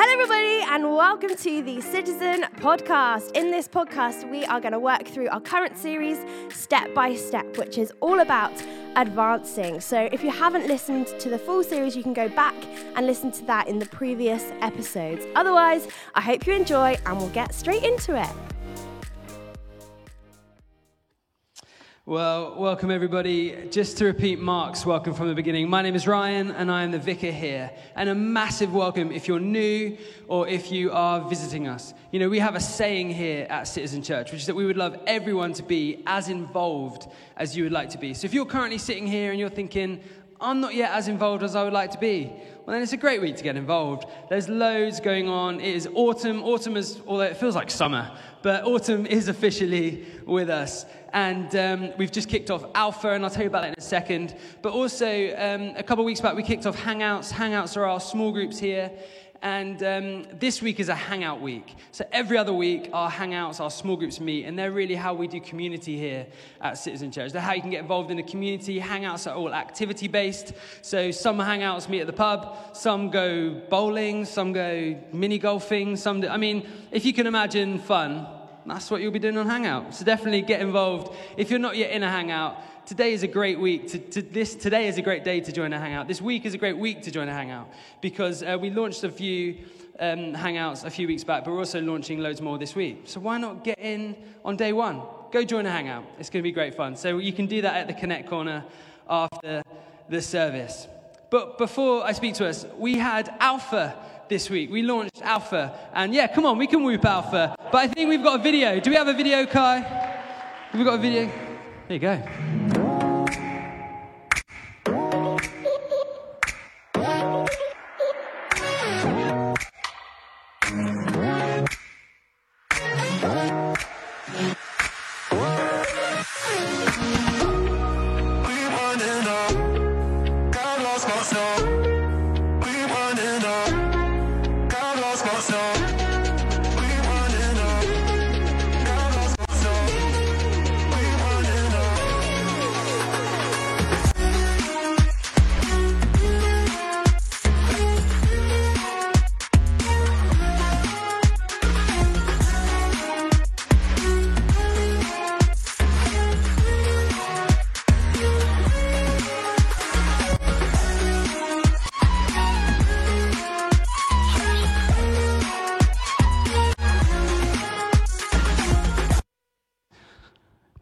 Hello, everybody, and welcome to the Citizen Podcast. In this podcast, we are going to work through our current series, Step by Step, which is all about advancing. So, if you haven't listened to the full series, you can go back and listen to that in the previous episodes. Otherwise, I hope you enjoy, and we'll get straight into it. Well, welcome everybody. Just to repeat Mark's welcome from the beginning, my name is Ryan and I am the vicar here. And a massive welcome if you're new or if you are visiting us. You know, we have a saying here at Citizen Church, which is that we would love everyone to be as involved as you would like to be. So if you're currently sitting here and you're thinking, I'm not yet as involved as I would like to be, well, then it's a great week to get involved. There's loads going on. It is autumn. Autumn is, although it feels like summer, but autumn is officially with us. And um, we've just kicked off Alpha, and I'll tell you about that in a second. But also, um, a couple of weeks back, we kicked off Hangouts. Hangouts are our small groups here. And um, this week is a hangout week. So every other week, our hangouts, our small groups meet, and they're really how we do community here at Citizen Church. They're how you can get involved in the community. Hangouts are all activity based. So some hangouts meet at the pub, some go bowling, some go mini golfing, some do, I mean, if you can imagine fun, that's what you'll be doing on Hangout. So definitely get involved. If you're not yet in a Hangout, today is a great week. To, to this, today is a great day to join a Hangout. This week is a great week to join a Hangout because uh, we launched a few um, Hangouts a few weeks back, but we're also launching loads more this week. So why not get in on day one? Go join a Hangout. It's going to be great fun. So you can do that at the Connect Corner after the service. But before I speak to us, we had Alpha this week. We launched Alpha. And yeah, come on, we can whoop Alpha. But I think we've got a video. Do we have a video, Kai? Have we got a video? There you go.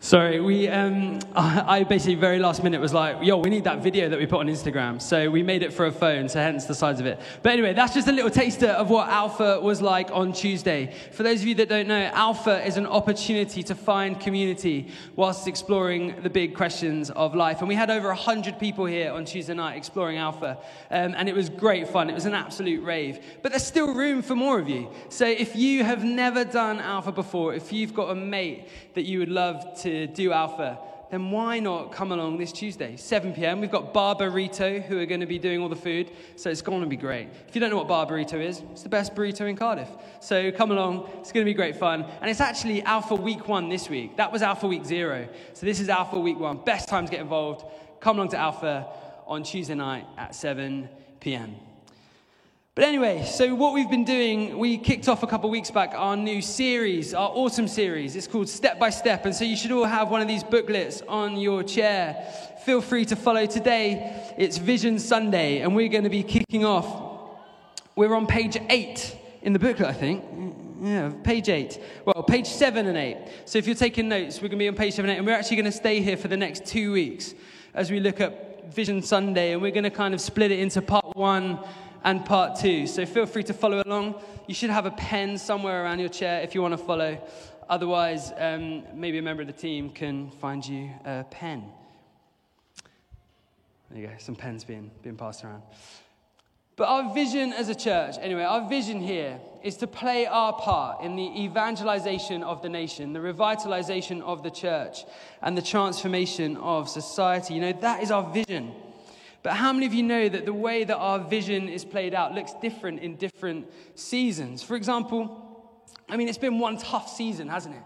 Sorry, we, um, I basically very last minute was like, yo, we need that video that we put on Instagram. So we made it for a phone, so hence the size of it. But anyway, that's just a little taster of what Alpha was like on Tuesday. For those of you that don't know, Alpha is an opportunity to find community whilst exploring the big questions of life. And we had over 100 people here on Tuesday night exploring Alpha. Um, and it was great fun. It was an absolute rave. But there's still room for more of you. So if you have never done Alpha before, if you've got a mate that you would love to do Alpha, then why not come along this Tuesday, 7 p.m.? We've got Bar Burrito who are going to be doing all the food, so it's going to be great. If you don't know what Bar Burrito is, it's the best burrito in Cardiff. So come along, it's going to be great fun. And it's actually Alpha Week 1 this week. That was Alpha Week 0. So this is Alpha Week 1. Best time to get involved. Come along to Alpha on Tuesday night at 7 p.m. But anyway, so what we've been doing, we kicked off a couple of weeks back our new series, our autumn series. It's called Step by Step. And so you should all have one of these booklets on your chair. Feel free to follow. Today, it's Vision Sunday, and we're going to be kicking off. We're on page eight in the booklet, I think. Yeah, page eight. Well, page seven and eight. So if you're taking notes, we're going to be on page seven and eight, and we're actually going to stay here for the next two weeks as we look at Vision Sunday, and we're going to kind of split it into part one and part two. So feel free to follow along. You should have a pen somewhere around your chair if you want to follow. Otherwise, um, maybe a member of the team can find you a pen. There you go, some pens being, being passed around. But our vision as a church, anyway, our vision here is to play our part in the evangelization of the nation, the revitalization of the church, and the transformation of society. You know, that is our vision. But how many of you know that the way that our vision is played out looks different in different seasons? For example, I mean, it's been one tough season, hasn't it?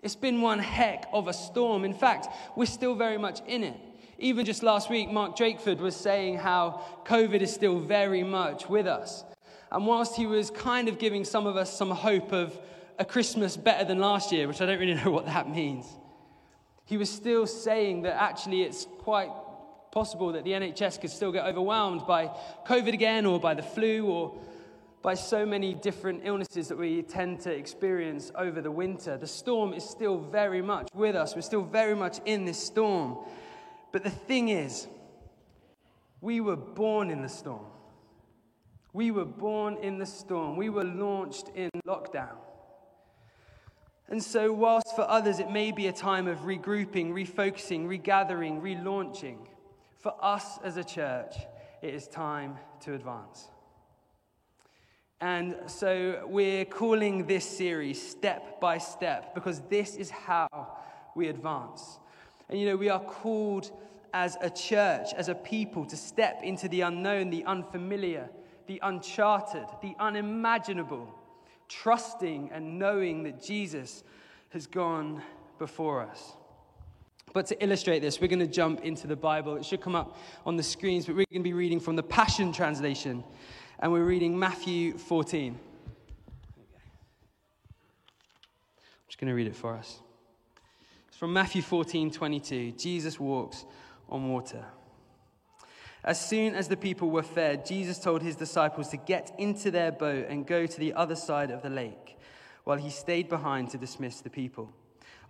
It's been one heck of a storm. In fact, we're still very much in it. Even just last week, Mark Drakeford was saying how COVID is still very much with us. And whilst he was kind of giving some of us some hope of a Christmas better than last year, which I don't really know what that means, he was still saying that actually it's quite possible that the NHS could still get overwhelmed by COVID again or by the flu or by so many different illnesses that we tend to experience over the winter. The storm is still very much with us. We're still very much in this storm. But the thing is, we were born in the storm. We were born in the storm. We were launched in lockdown. And so, whilst for others it may be a time of regrouping, refocusing, regathering, relaunching, for us as a church, it is time to advance. And so we're calling this series Step by Step because this is how we advance. And you know, we are called as a church, as a people, to step into the unknown, the unfamiliar, the uncharted, the unimaginable, trusting and knowing that Jesus has gone before us. But to illustrate this, we're going to jump into the Bible. It should come up on the screens, but we're going to be reading from the Passion Translation and we're reading Matthew 14. I'm just going to read it for us. It's from Matthew 14 22. Jesus walks on water. As soon as the people were fed, Jesus told his disciples to get into their boat and go to the other side of the lake, while he stayed behind to dismiss the people.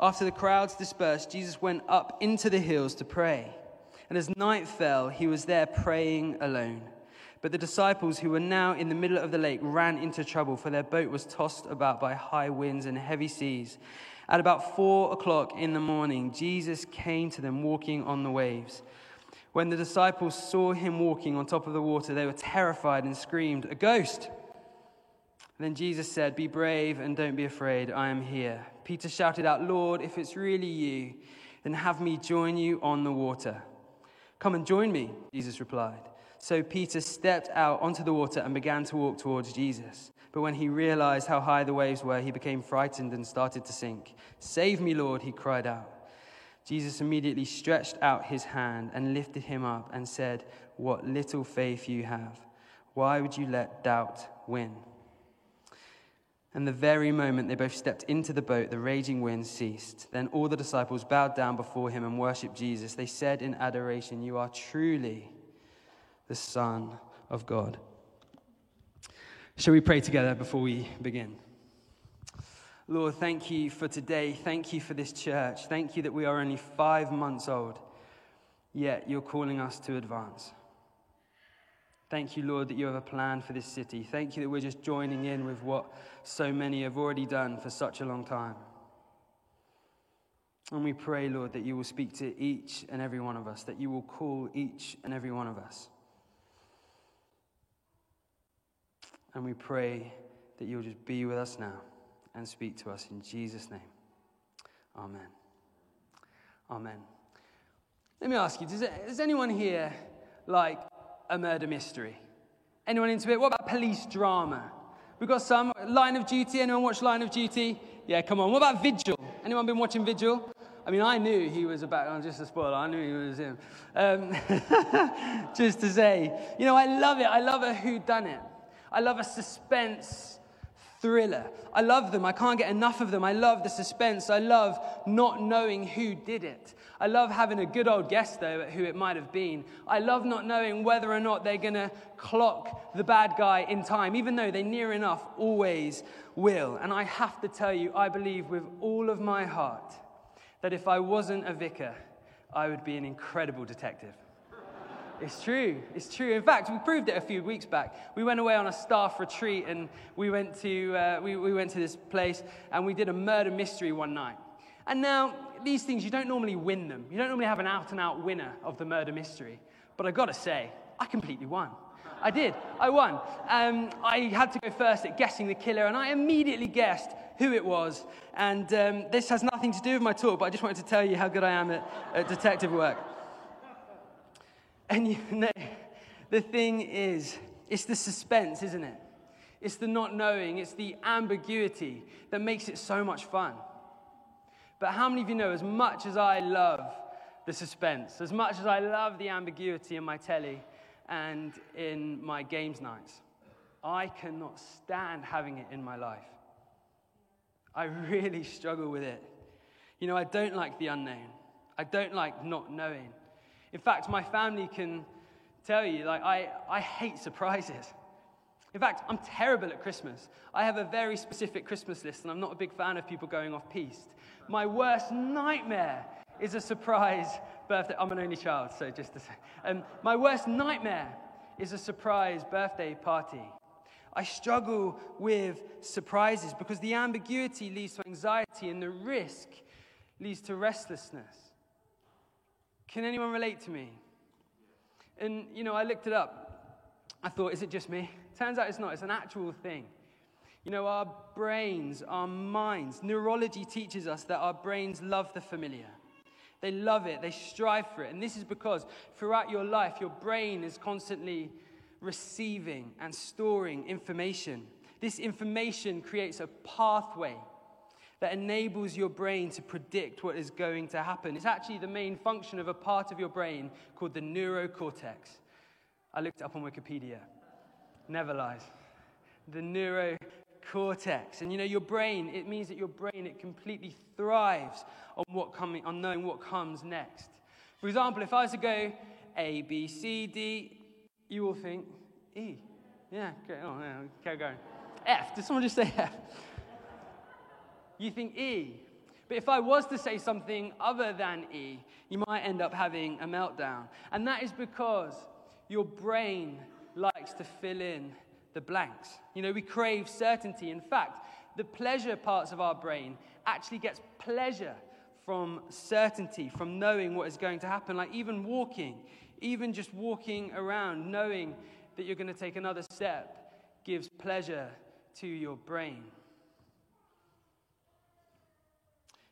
After the crowds dispersed, Jesus went up into the hills to pray. And as night fell, he was there praying alone. But the disciples who were now in the middle of the lake ran into trouble, for their boat was tossed about by high winds and heavy seas. At about four o'clock in the morning, Jesus came to them walking on the waves. When the disciples saw him walking on top of the water, they were terrified and screamed, A ghost! Then Jesus said, Be brave and don't be afraid. I am here. Peter shouted out, Lord, if it's really you, then have me join you on the water. Come and join me, Jesus replied. So Peter stepped out onto the water and began to walk towards Jesus. But when he realized how high the waves were, he became frightened and started to sink. Save me, Lord, he cried out. Jesus immediately stretched out his hand and lifted him up and said, What little faith you have. Why would you let doubt win? And the very moment they both stepped into the boat, the raging wind ceased. Then all the disciples bowed down before him and worshiped Jesus. They said in adoration, You are truly the Son of God. Shall we pray together before we begin? Lord, thank you for today. Thank you for this church. Thank you that we are only five months old, yet you're calling us to advance. Thank you, Lord, that you have a plan for this city. Thank you that we're just joining in with what so many have already done for such a long time. And we pray, Lord, that you will speak to each and every one of us, that you will call each and every one of us. And we pray that you'll just be with us now and speak to us in Jesus' name. Amen. Amen. Let me ask you does, does anyone here like a murder mystery? Anyone into it? What about police drama? We've got some. Line of Duty. Anyone watch Line of Duty? Yeah, come on. What about Vigil? Anyone been watching Vigil? I mean, I knew he was about, just a spoiler, I knew he was him. Um, just to say, you know, I love it. I love a who done it. I love a suspense thriller. I love them. I can't get enough of them. I love the suspense. I love not knowing who did it. I love having a good old guess, though, at who it might have been. I love not knowing whether or not they're going to clock the bad guy in time, even though they near enough always will. And I have to tell you, I believe with all of my heart that if I wasn't a vicar, I would be an incredible detective. It's true. It's true. In fact, we proved it a few weeks back. We went away on a staff retreat and we went to, uh, we, we went to this place and we did a murder mystery one night. And now, these things, you don't normally win them. You don't normally have an out and out winner of the murder mystery. But I've gotta say, I completely won. I did. I won. Um, I had to go first at guessing the killer, and I immediately guessed who it was. And um, this has nothing to do with my talk, but I just wanted to tell you how good I am at, at detective work. And you know, the thing is, it's the suspense, isn't it? It's the not knowing, it's the ambiguity that makes it so much fun. But how many of you know, as much as I love the suspense, as much as I love the ambiguity in my telly and in my games nights, I cannot stand having it in my life. I really struggle with it. You know, I don't like the unknown. I don't like not knowing. In fact, my family can tell you, like, I, I hate surprises. In fact, I'm terrible at Christmas. I have a very specific Christmas list, and I'm not a big fan of people going off piste. My worst nightmare is a surprise birthday. I'm an only child, so just to say. Um, my worst nightmare is a surprise birthday party. I struggle with surprises because the ambiguity leads to anxiety and the risk leads to restlessness. Can anyone relate to me? And, you know, I looked it up. I thought, is it just me? Turns out it's not, it's an actual thing. You know, our brains, our minds, neurology teaches us that our brains love the familiar. They love it, they strive for it. And this is because throughout your life, your brain is constantly receiving and storing information. This information creates a pathway that enables your brain to predict what is going to happen. It's actually the main function of a part of your brain called the neurocortex. I looked it up on Wikipedia. Never lies. The neurocortex. And you know, your brain, it means that your brain, it completely thrives on, what coming, on knowing what comes next. For example, if I was to go A, B, C, D, you will think E. Yeah, okay, oh, yeah, keep going. F. Did someone just say F? You think E. But if I was to say something other than E, you might end up having a meltdown. And that is because your brain likes to fill in the blanks. You know, we crave certainty. In fact, the pleasure parts of our brain actually gets pleasure from certainty, from knowing what is going to happen. Like even walking, even just walking around, knowing that you're going to take another step, gives pleasure to your brain.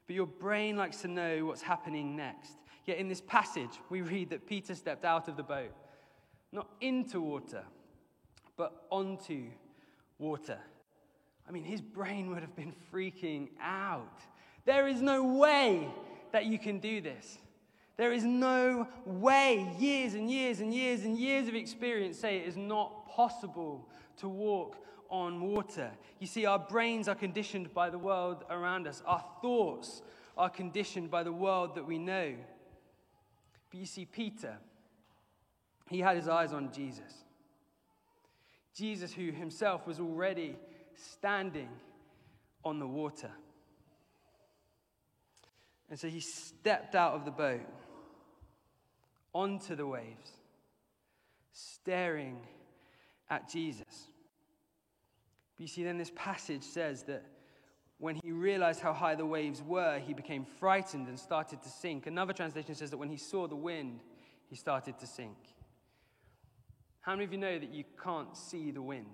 But your brain likes to know what's happening next. Yet in this passage, we read that Peter stepped out of the boat, not into water, but onto water. I mean, his brain would have been freaking out. There is no way that you can do this. There is no way, years and years and years and years of experience say it is not possible to walk on water. You see, our brains are conditioned by the world around us, our thoughts are conditioned by the world that we know. But you see, Peter, he had his eyes on Jesus. Jesus, who himself was already standing on the water. And so he stepped out of the boat onto the waves, staring at Jesus. But you see, then this passage says that when he realized how high the waves were, he became frightened and started to sink. Another translation says that when he saw the wind, he started to sink. How many of you know that you can't see the wind?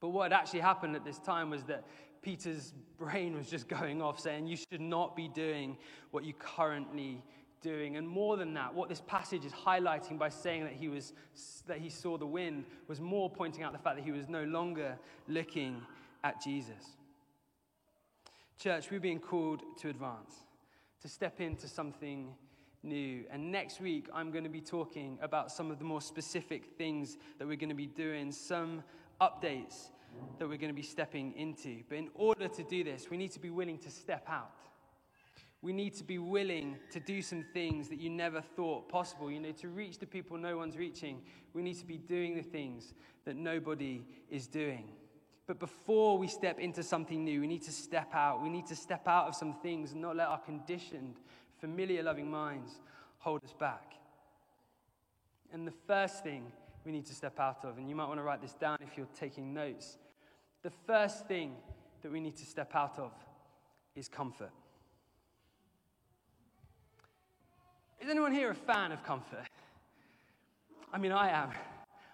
But what had actually happened at this time was that Peter's brain was just going off saying, You should not be doing what you currently doing. And more than that, what this passage is highlighting by saying that he, was, that he saw the wind was more pointing out the fact that he was no longer looking at Jesus. Church, we're being called to advance, to step into something new. And next week, I'm going to be talking about some of the more specific things that we're going to be doing, some updates that we're going to be stepping into. But in order to do this, we need to be willing to step out we need to be willing to do some things that you never thought possible. You know, to reach the people no one's reaching, we need to be doing the things that nobody is doing. But before we step into something new, we need to step out. We need to step out of some things and not let our conditioned, familiar, loving minds hold us back. And the first thing we need to step out of, and you might want to write this down if you're taking notes, the first thing that we need to step out of is comfort. Is anyone here a fan of comfort? I mean, I am.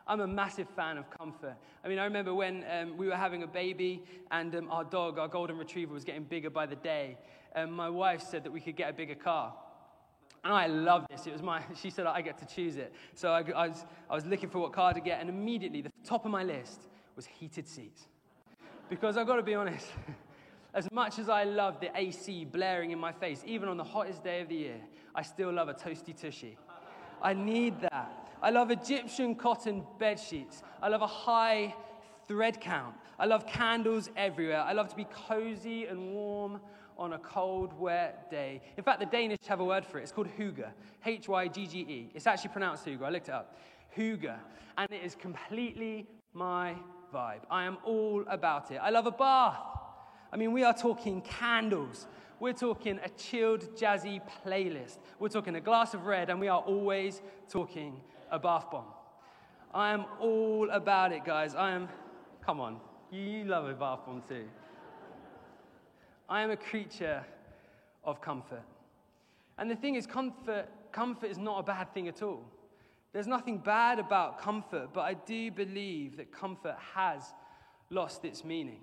I'm a massive fan of comfort. I mean, I remember when um, we were having a baby and um, our dog, our golden retriever, was getting bigger by the day. Um, my wife said that we could get a bigger car. And I love this. It was my, she said I get to choose it. So I, I, was, I was looking for what car to get, and immediately the top of my list was heated seats. Because I've got to be honest, as much as I love the AC blaring in my face, even on the hottest day of the year, I still love a toasty tushy. I need that. I love Egyptian cotton bed sheets. I love a high thread count. I love candles everywhere. I love to be cozy and warm on a cold, wet day. In fact, the Danish have a word for it. It's called hygge. H Y G G E. It's actually pronounced hygge. I looked it up. Hygge. And it is completely my vibe. I am all about it. I love a bath. I mean, we are talking candles. We're talking a chilled, jazzy playlist. We're talking a glass of red, and we are always talking a bath bomb. I am all about it, guys. I am, come on, you love a bath bomb too. I am a creature of comfort. And the thing is, comfort, comfort is not a bad thing at all. There's nothing bad about comfort, but I do believe that comfort has lost its meaning.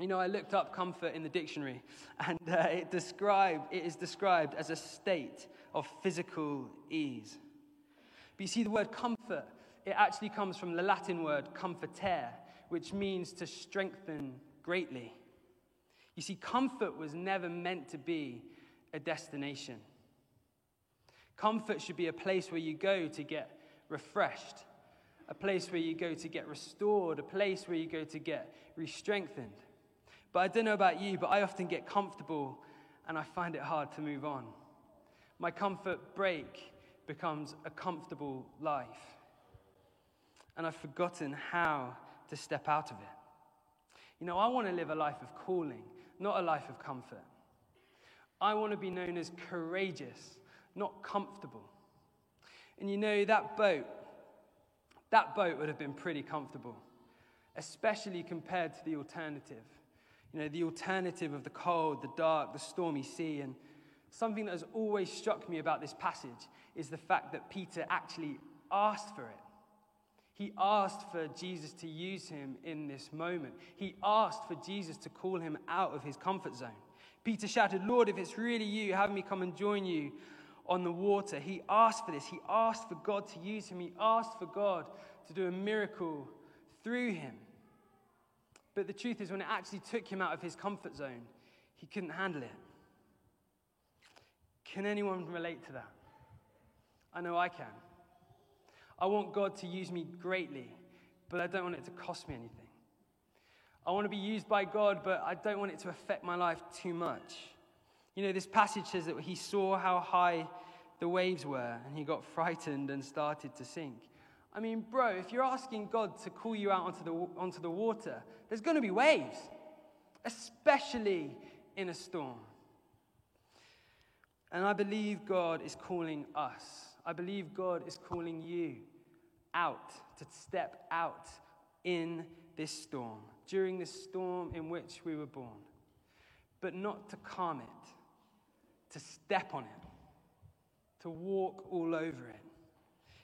You know, I looked up comfort in the dictionary, and uh, it, described, it is described as a state of physical ease. But you see, the word comfort, it actually comes from the Latin word comfortere, which means to strengthen greatly. You see, comfort was never meant to be a destination. Comfort should be a place where you go to get refreshed, a place where you go to get restored, a place where you go to get re strengthened. But I don't know about you, but I often get comfortable and I find it hard to move on. My comfort break becomes a comfortable life. And I've forgotten how to step out of it. You know, I want to live a life of calling, not a life of comfort. I want to be known as courageous, not comfortable. And you know, that boat, that boat would have been pretty comfortable, especially compared to the alternative. You know, the alternative of the cold, the dark, the stormy sea. And something that has always struck me about this passage is the fact that Peter actually asked for it. He asked for Jesus to use him in this moment. He asked for Jesus to call him out of his comfort zone. Peter shouted, Lord, if it's really you, have me come and join you on the water. He asked for this. He asked for God to use him. He asked for God to do a miracle through him. But the truth is, when it actually took him out of his comfort zone, he couldn't handle it. Can anyone relate to that? I know I can. I want God to use me greatly, but I don't want it to cost me anything. I want to be used by God, but I don't want it to affect my life too much. You know, this passage says that he saw how high the waves were and he got frightened and started to sink. I mean, bro, if you're asking God to call you out onto the, onto the water, there's going to be waves, especially in a storm. And I believe God is calling us. I believe God is calling you out to step out in this storm, during this storm in which we were born. But not to calm it, to step on it, to walk all over it.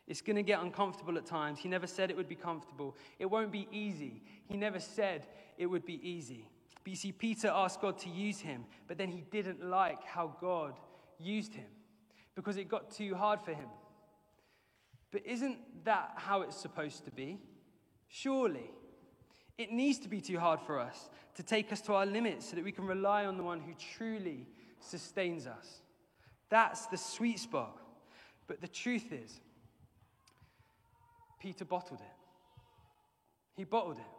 It's going to get uncomfortable at times. He never said it would be comfortable. It won't be easy. He never said it would be easy. But you see, Peter asked God to use him, but then he didn't like how God used him because it got too hard for him. But isn't that how it's supposed to be? Surely. It needs to be too hard for us to take us to our limits so that we can rely on the one who truly sustains us. That's the sweet spot. But the truth is, Peter bottled it. He bottled it.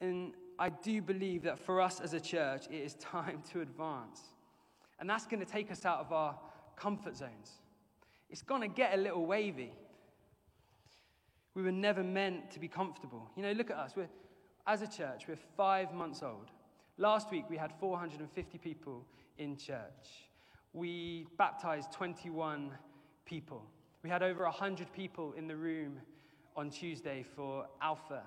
And I do believe that for us as a church, it is time to advance. And that's going to take us out of our comfort zones. It's going to get a little wavy. We were never meant to be comfortable. You know, look at us. We're, as a church, we're five months old. Last week, we had 450 people in church. We baptized 21 people. We had over 100 people in the room on Tuesday for Alpha.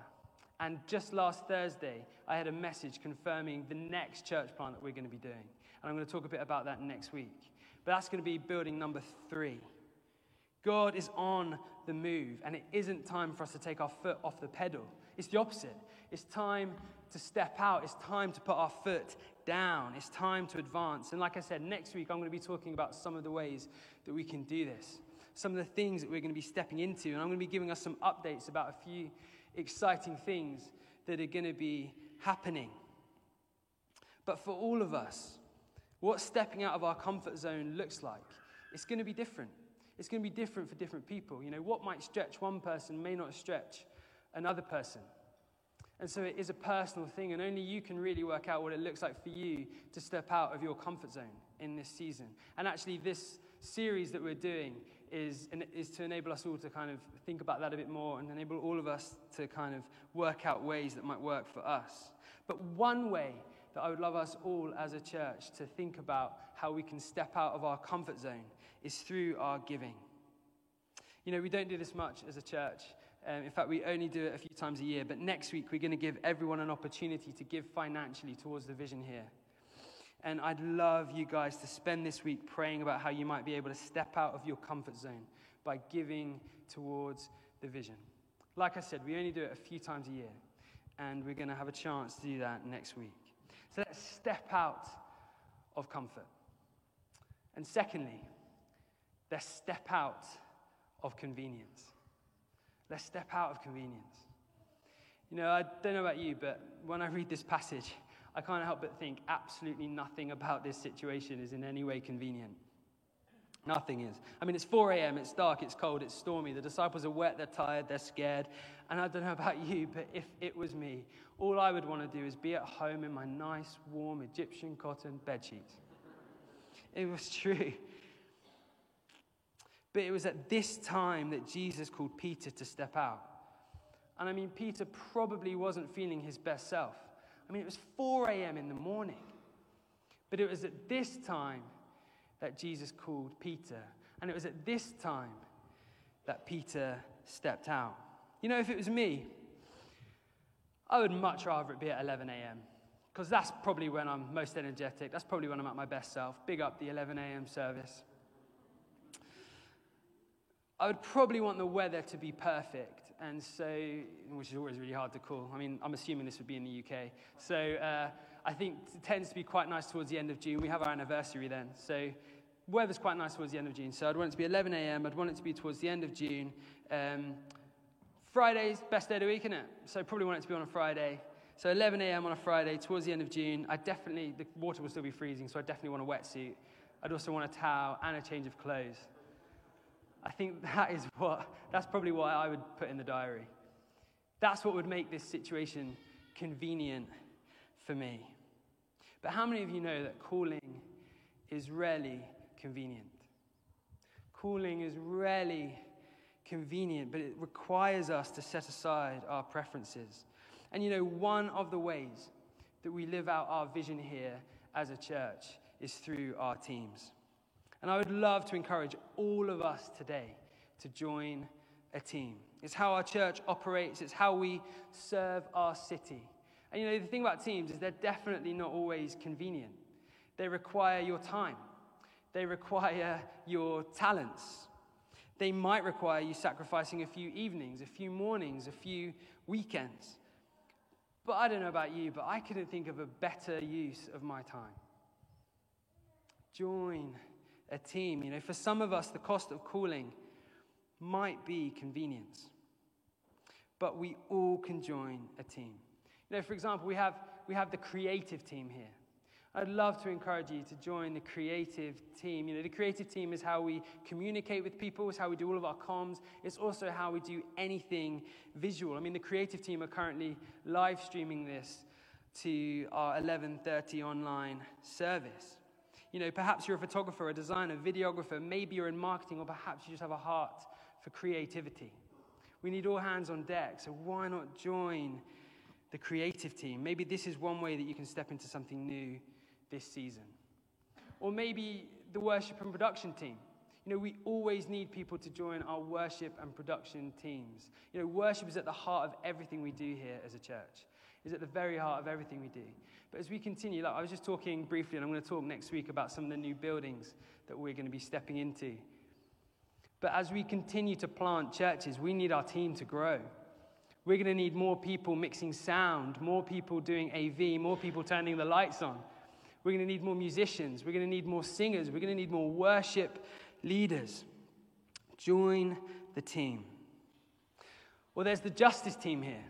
And just last Thursday, I had a message confirming the next church plant that we're going to be doing. And I'm going to talk a bit about that next week. But that's going to be building number three. God is on the move, and it isn't time for us to take our foot off the pedal. It's the opposite. It's time to step out. It's time to put our foot down. It's time to advance. And like I said, next week I'm going to be talking about some of the ways that we can do this some of the things that we're going to be stepping into. And I'm going to be giving us some updates about a few exciting things that are going to be happening. But for all of us, what stepping out of our comfort zone looks like It's going to be different. It's going to be different for different people. You know, what might stretch one person may not stretch another person. And so it is a personal thing, and only you can really work out what it looks like for you to step out of your comfort zone in this season. And actually, this series that we're doing is, is to enable us all to kind of think about that a bit more and enable all of us to kind of work out ways that might work for us. But one way that I would love us all as a church to think about how we can step out of our comfort zone is through our giving. You know, we don't do this much as a church. Um, in fact, we only do it a few times a year. But next week, we're going to give everyone an opportunity to give financially towards the vision here. And I'd love you guys to spend this week praying about how you might be able to step out of your comfort zone by giving towards the vision. Like I said, we only do it a few times a year, and we're going to have a chance to do that next week. So let's step out of comfort. And secondly, let's step out of convenience. Let's step out of convenience. You know, I don't know about you, but when I read this passage, I can't help but think absolutely nothing about this situation is in any way convenient. Nothing is. I mean, it's 4 a.m., it's dark, it's cold, it's stormy. The disciples are wet, they're tired, they're scared. And I don't know about you, but if it was me, all I would want to do is be at home in my nice, warm Egyptian cotton bedsheets. It was true. But it was at this time that Jesus called Peter to step out. And I mean, Peter probably wasn't feeling his best self. I mean, it was 4 a.m. in the morning. But it was at this time that Jesus called Peter. And it was at this time that Peter stepped out. You know, if it was me, I would much rather it be at 11 a.m. Because that's probably when I'm most energetic. That's probably when I'm at my best self. Big up the 11 a.m. service. I would probably want the weather to be perfect and so, which is always really hard to call. I mean, I'm assuming this would be in the UK. So uh, I think it tends to be quite nice towards the end of June. We have our anniversary then. So weather's quite nice towards the end of June. So I'd want it to be 11 a.m. I'd want it to be towards the end of June. Um, Friday's best day of the week, isn't it? So probably want it to be on a Friday. So 11 a.m. on a Friday towards the end of June. I definitely, the water will still be freezing, so I definitely want a wetsuit. I'd also want a towel and a change of clothes. I think that is what, that's probably what I would put in the diary. That's what would make this situation convenient for me. But how many of you know that calling is rarely convenient? Calling is rarely convenient, but it requires us to set aside our preferences. And you know, one of the ways that we live out our vision here as a church is through our teams. And I would love to encourage all of us today to join a team. It's how our church operates, it's how we serve our city. And you know, the thing about teams is they're definitely not always convenient. They require your time, they require your talents. They might require you sacrificing a few evenings, a few mornings, a few weekends. But I don't know about you, but I couldn't think of a better use of my time. Join a team. You know, for some of us, the cost of calling might be convenience, but we all can join a team. You know, for example, we have, we have the creative team here. I'd love to encourage you to join the creative team. You know, the creative team is how we communicate with people, it's how we do all of our comms, it's also how we do anything visual. I mean, the creative team are currently live streaming this to our 11:30 online service. You know, perhaps you're a photographer, a designer, videographer, maybe you're in marketing, or perhaps you just have a heart for creativity. We need all hands on deck, so why not join the creative team? Maybe this is one way that you can step into something new this season. Or maybe the worship and production team. You know, we always need people to join our worship and production teams. You know, worship is at the heart of everything we do here as a church is at the very heart of everything we do. But as we continue, like I was just talking briefly, and I'm going to talk next week about some of the new buildings that we're going to be stepping into. But as we continue to plant churches, we need our team to grow. We're going to need more people mixing sound, more people doing AV, more people turning the lights on. We're going to need more musicians. We're going to need more singers. We're going to need more worship leaders. Join the team. Well, there's the justice team here.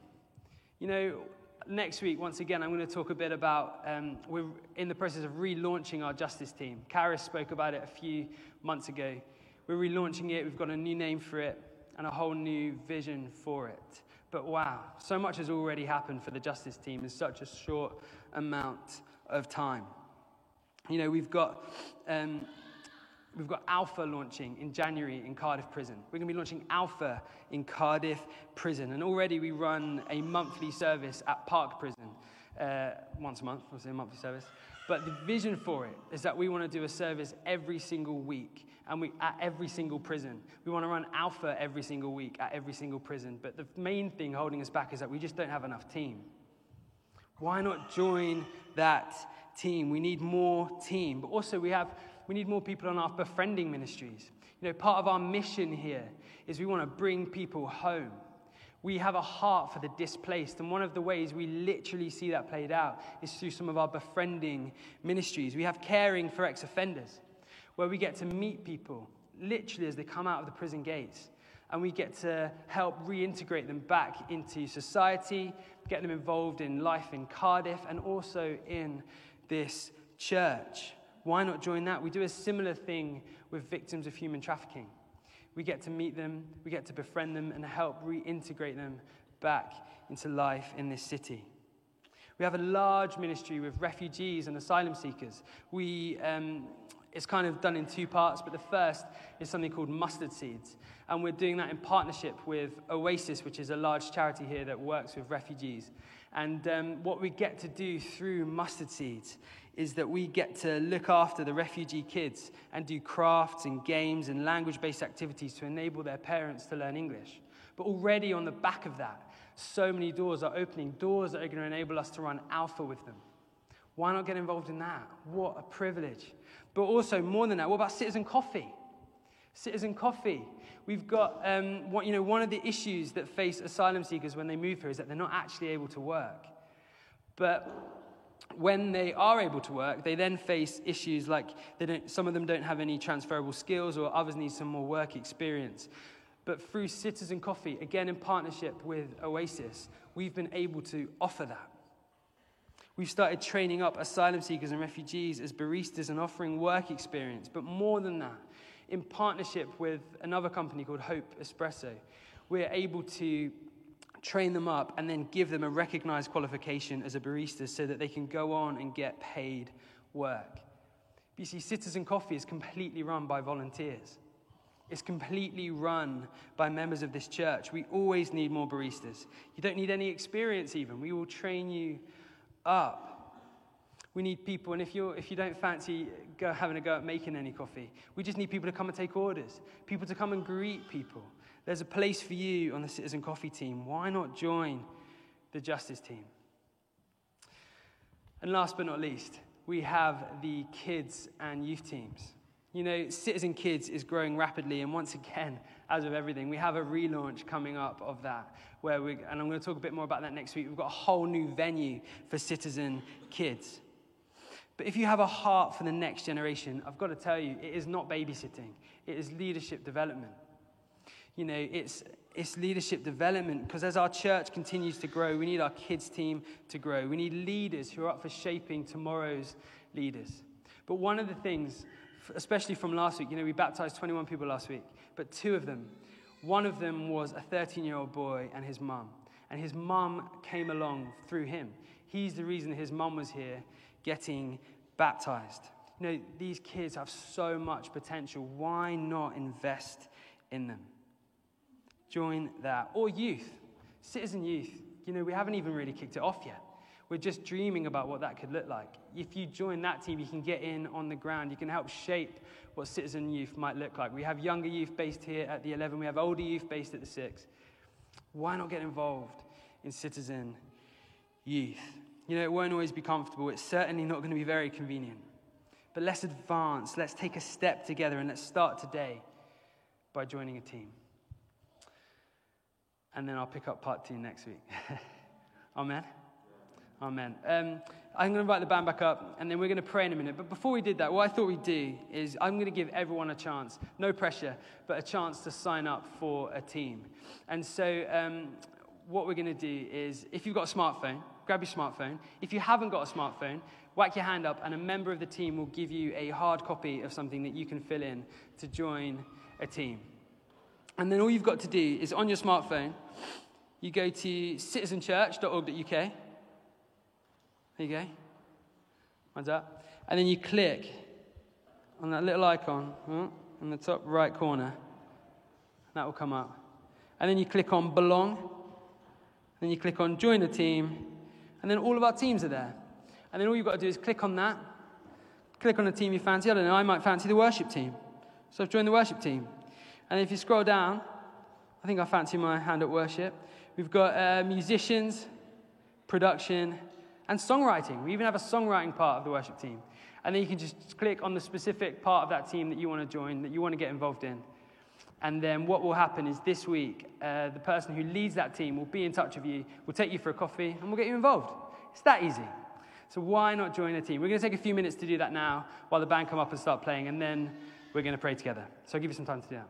You know, next week, once again, I'm going to talk a bit about, um, we're in the process of relaunching our justice team. Karis spoke about it a few months ago. We're relaunching it, we've got a new name for it, and a whole new vision for it. But wow, so much has already happened for the justice team in such a short amount of time. You know, we've got. Um, We've got Alpha launching in January in Cardiff Prison. We're going to be launching Alpha in Cardiff Prison. And already we run a monthly service at Parc Prison uh, once a month, obviously a monthly service. But the vision for it is that we want to do a service every single week and we, at every single prison. We want to run Alpha every single week at every single prison. But the main thing holding us back is that we just don't have enough team. Why not join that team? We need more team. But also, we have we need more people on our befriending ministries. You know, part of our mission here is we want to bring people home. We have a heart for the displaced, and one of the ways we literally see that played out is through some of our befriending ministries. We have caring for ex offenders, where we get to meet people literally as they come out of the prison gates, and we get to help reintegrate them back into society, get them involved in life in Cardiff, and also in this church. Why not join that? We do a similar thing with victims of human trafficking. We get to meet them, we get to befriend them, and help reintegrate them back into life in this city. We have a large ministry with refugees and asylum seekers. We, um, it's kind of done in two parts, but the first is something called Mustard Seeds. And we're doing that in partnership with Oasis, which is a large charity here that works with refugees. And um, what we get to do through Mustard Seeds is that we get to look after the refugee kids and do crafts and games and language based activities to enable their parents to learn English. But already on the back of that, so many doors are opening, doors that are going to enable us to run alpha with them. Why not get involved in that? What a privilege. But also, more than that, what about Citizen Coffee? Citizen Coffee. We've got, um, what, you know, one of the issues that face asylum seekers when they move here is that they're not actually able to work. But when they are able to work, they then face issues like they don't, some of them don't have any transferable skills or others need some more work experience. But through Citizen Coffee, again in partnership with Oasis, we've been able to offer that. We've started training up asylum seekers and refugees as baristas and offering work experience. But more than that, in partnership with another company called Hope Espresso, we're able to train them up, and then give them a recognized qualification as a barista so that they can go on and get paid work. You see, Citizen Coffee is completely run by volunteers. It's completely run by members of this church. We always need more baristas. You don't need any experience, even. We will train you up. We need people, and if, you're, if you don't fancy go, having a go at making any coffee, we just need people to come and take orders, people to come and greet people, there's a place for you on the Citizen Coffee team. Why not join the Justice team? And last but not least, we have the kids and youth teams. You know, Citizen Kids is growing rapidly, and once again, as of everything, we have a relaunch coming up of that. Where we, and I'm going to talk a bit more about that next week. We've got a whole new venue for Citizen Kids. But if you have a heart for the next generation, I've got to tell you, it is not babysitting, it is leadership development. You know, it's, it's leadership development because as our church continues to grow, we need our kids' team to grow. We need leaders who are up for shaping tomorrow's leaders. But one of the things, especially from last week, you know, we baptized 21 people last week, but two of them, one of them was a 13 year old boy and his mum. And his mum came along through him. He's the reason his mum was here getting baptized. You know, these kids have so much potential. Why not invest in them? join that. Or youth, citizen youth. You know, we haven't even really kicked it off yet. We're just dreaming about what that could look like. If you join that team, you can get in on the ground. You can help shape what citizen youth might look like. We have younger youth based here at the 11, we have older youth based at the 6. Why not get involved in citizen youth? You know, it won't always be comfortable. It's certainly not going to be very convenient. But let's advance. Let's take a step together and let's start today by joining a team and then I'll pick up part two next week. Amen. Amen. Um, I'm going to invite the band back up, and then we're going to pray in a minute. But before we did that, what I thought we'd do is I'm going to give everyone a chance, no pressure, but a chance to sign up for a team. And so, um, what we're going to do is, if you've got a smartphone, grab your smartphone. If you haven't got a smartphone, whack your hand up, and a member of the team will give you a hard copy of something that you can fill in to join a team. And then all you've got to do is on your smartphone, you go to citizenchurch.org.uk. There you go. Mine's up. And then you click on that little icon oh, in the top right corner. That will come up. And then you click on belong. Then you click on join the team. And then all of our teams are there. And then all you've got to do is click on that. Click on the team you fancy. I don't know, I might fancy the worship team. So I've joined the worship team. And if you scroll down, I think I fancy my hand at worship. We've got uh, musicians, production, and songwriting. We even have a songwriting part of the worship team. And then you can just click on the specific part of that team that you want to join, that you want to get involved in. And then what will happen is this week, uh, the person who leads that team will be in touch with you, will take you for a coffee, and we'll get you involved. It's that easy. So why not join a team? We're going to take a few minutes to do that now while the band come up and start playing, and then we're going to pray together. So I'll give you some time to do that.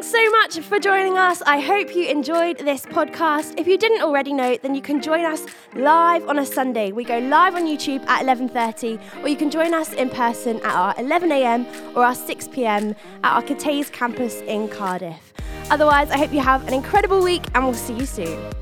Thanks so much for joining us. I hope you enjoyed this podcast. If you didn't already know, then you can join us live on a Sunday. We go live on YouTube at 11:30, or you can join us in person at our 11 a.m. or our 6 p.m. at our Cathays campus in Cardiff. Otherwise, I hope you have an incredible week, and we'll see you soon.